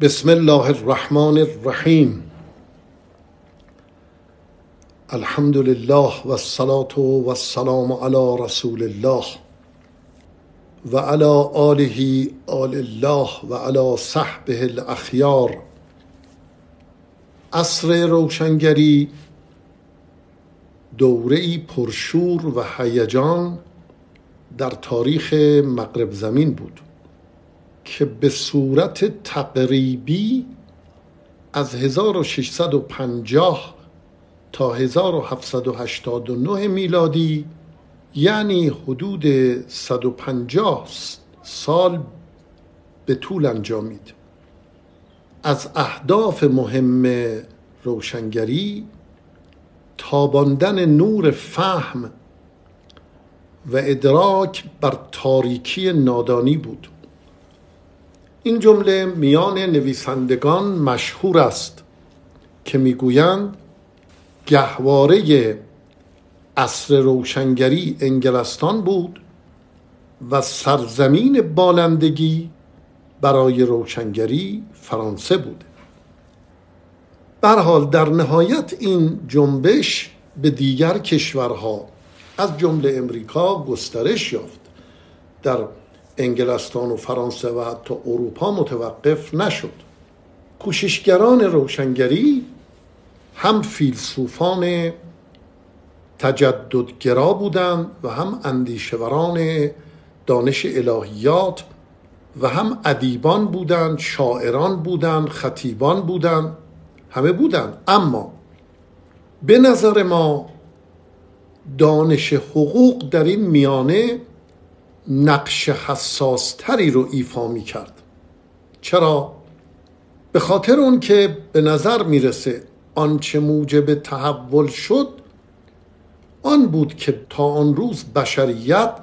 بسم الله الرحمن الرحیم. الحمد لله و الصلاة و السلام علی رسول الله و علی آله آل الله و علی صحبه الاخیار. عصر روشنگری دوره پرشور و هیجان در تاریخ مغرب زمین بود. که به صورت تقریبی از 1650 تا 1789 میلادی یعنی حدود 150 سال به طول انجامید. از اهداف مهم روشنگری تاباندن نور فهم و ادراک بر تاریکی نادانی بود. این جمله میان نویسندگان مشهور است که می‌گویند گهواره عصر روشنگری انگلستان بود و سرزمین بالندگی برای روشنگری فرانسه بود. حال در نهایت این جنبش به دیگر کشورها از جمله امریکا گسترش یافت. در انگلستان و فرانسه و حتی اروپا متوقف نشد. کوششگران روشنگری هم فیلسوفان تجددگرا بودند و هم اندیشوران دانش الهیات و هم ادیبان بودند شاعران بودند خطیبان بودند همه بودند. اما به نظر ما دانش حقوق در این میانه نقش حساستری رو ایفا می کرد چرا؟ به خاطر اون که به نظر می‌رسه آنچه موجب تحول شد آن بود که تا آن روز بشریت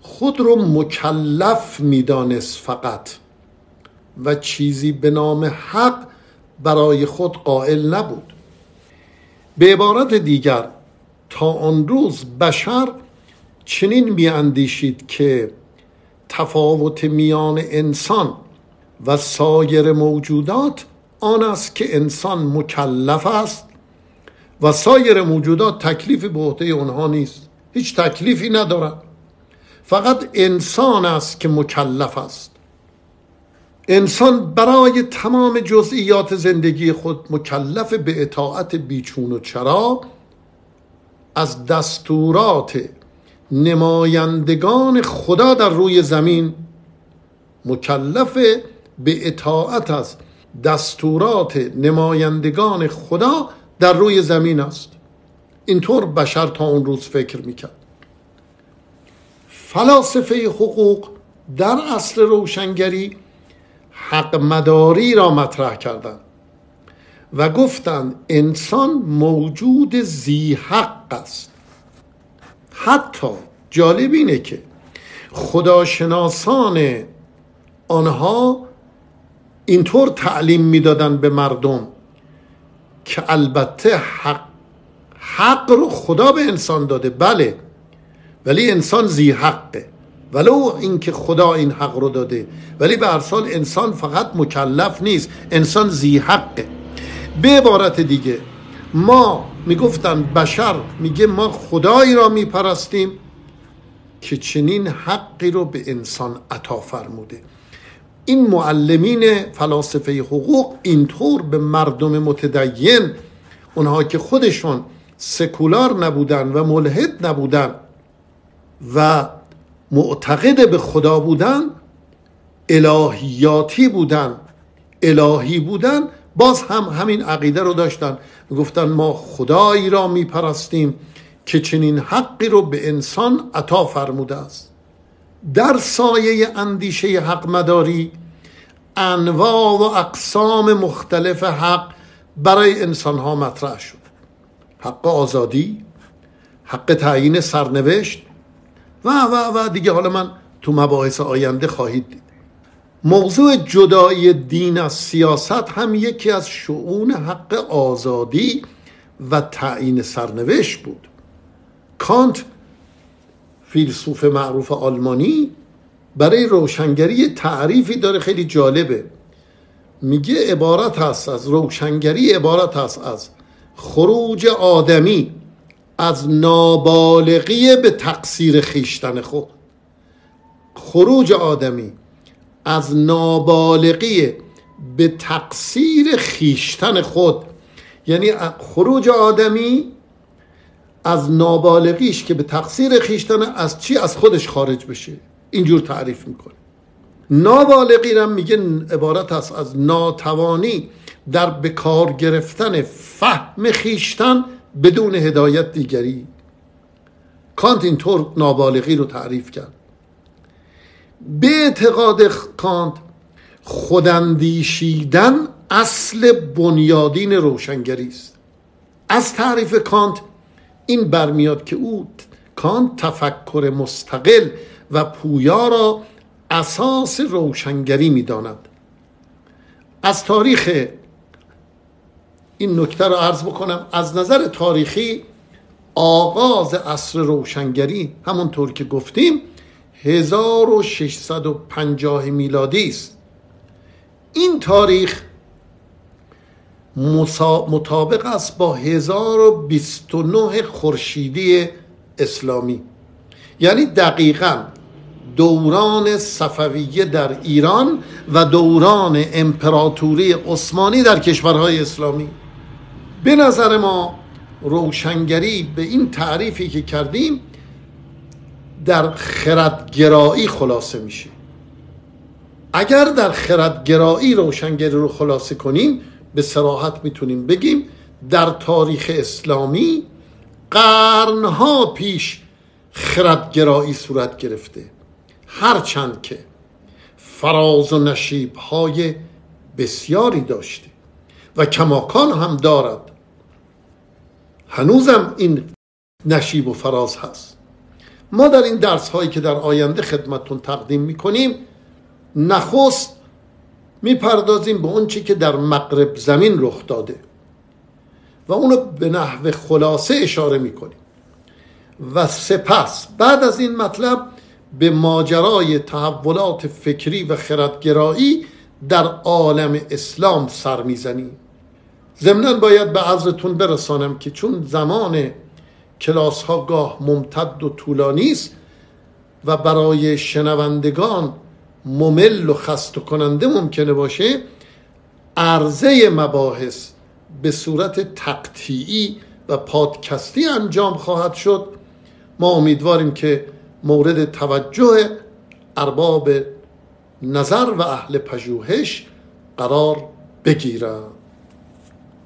خود رو مکلف می‌دانست فقط و چیزی به نام حق برای خود قائل نبود به عبارت دیگر تا آن روز بشر چنین میاندیشید که تفاوت میان انسان و سایر موجودات آن است که انسان مکلف است و سایر موجودات تکلیفی به عهده آنها نیست هیچ تکلیفی ندارند فقط انسان است که مکلف است. انسان برای تمام جزئیات زندگی خود مکلف به اطاعت بیچون و چرا؟ از دستورات نمایندگان خدا در روی زمین مکلف به اطاعت از دستورات نمایندگان خدا در روی زمین است. اینطور بشر تا اون روز فکر می‌کرد. فلاسفه حقوق در اصل روشنگری حق مداری را مطرح کردند و گفتند انسان موجود زی حق است. حتی جالب اینه که خداشناسان آنها اینطور تعلیم می‌دادن به مردم که البته حق حق رو خدا به انسان داده بله ولی انسان زی حقه. ولو اینکه خدا این حق رو داده ولی به هر انسان فقط مکلف نیست انسان زی حقه. به عبارت دیگه ما می‌گفتن بشر میگه ما خدایی را میپرستیم که چنین حقی رو به انسان عطا فرموده. این معلمین فلاسفه حقوق اینطور به مردم متدین اونها که خودشون سکولار نبودن و ملحد نبودن و معتقد به خدا بودن الهیاتی بودن الهی بودن باز هم همین عقیده رو داشتن. گفتن ما خدایی را میپرستیم که چنین حقی رو به انسان عطا فرموده است. در سایه اندیشه حق مداری انواع و اقسام مختلف حق برای انسان ها مطرح شد. حق آزادی حق تعیین سرنوشت و و و دیگه حالا من تو مباحث آینده خواهید دید. موضوع جدایی دین از سیاست هم یکی از شعون حق آزادی و تعیین سرنوشت بود. کانت فیلسوف معروف آلمانی برای روشنگری تعریفی داره خیلی جالبه. میگه عبارت هست از روشنگری عبارت هست از خروج آدمی از نابالغی به تقصیر خیشتن خود. خروج آدمی از نابالغی به تقصیر خیشتن خود. یعنی خروج آدمی از نابالغیش که به تقصیر خیشتن از چی؟ از خودش خارج بشه. اینجور تعریف می‌کنه. نابالغی هم میگه عبارت است از ناتوانی در بکار گرفتن فهم خیشتن بدون هدایت دیگری. کانت اینطور نابالغی رو تعریف کرد. به اعتقاد کانت خوداندیشیدن اصل بنیادین روشنگری است. از تعریف کانت این برمیاد که او کانت تفکر مستقل و پویا را اساس روشنگری می‌داند. از تاریخ این نکته رو عرض بکنم. از نظر تاریخی آغاز عصر روشنگری همونطور که گفتیم 1650 میلادی است. این تاریخ مطابق است با 1029 خورشیدی اسلامی. یعنی دقیقا دوران صفویه در ایران و دوران امپراتوری عثمانی در کشورهای اسلامی. به نظر ما روشنگری به این تعریفی که کردیم در خردگرایی خلاصه میشه اگر در خردگرایی روشنگری رو خلاصه کنیم به سراحت می‌تونیم بگیم در تاریخ اسلامی قرنها پیش خردگرایی صورت گرفته. هرچند که فراز و نشیب های بسیاری داشته و کماکان هم دارد. هنوزم این نشیب و فراز هست. ما در این درس هایی که در آینده خدمتون تقدیم می‌کنیم نخست می‌پردازیم به اون چی که در مغرب زمین رخ داده و اونو به نحو خلاصه اشاره می‌کنیم. و سپس بعد از این مطلب به ماجرای تحولات فکری و خردگرایی در عالم اسلام سر می‌زنیم. ضمنا باید به عذرتون برسانم که چون زمان کلاس ها گاه ممتد و طولانی است و برای شنوندگان ممل و خست و کننده ممکنه باشه عرضه مباحث به صورت تقطیعی و پادکستی انجام خواهد شد. ما امیدواریم که مورد توجه ارباب نظر و اهل پژوهش قرار بگیرد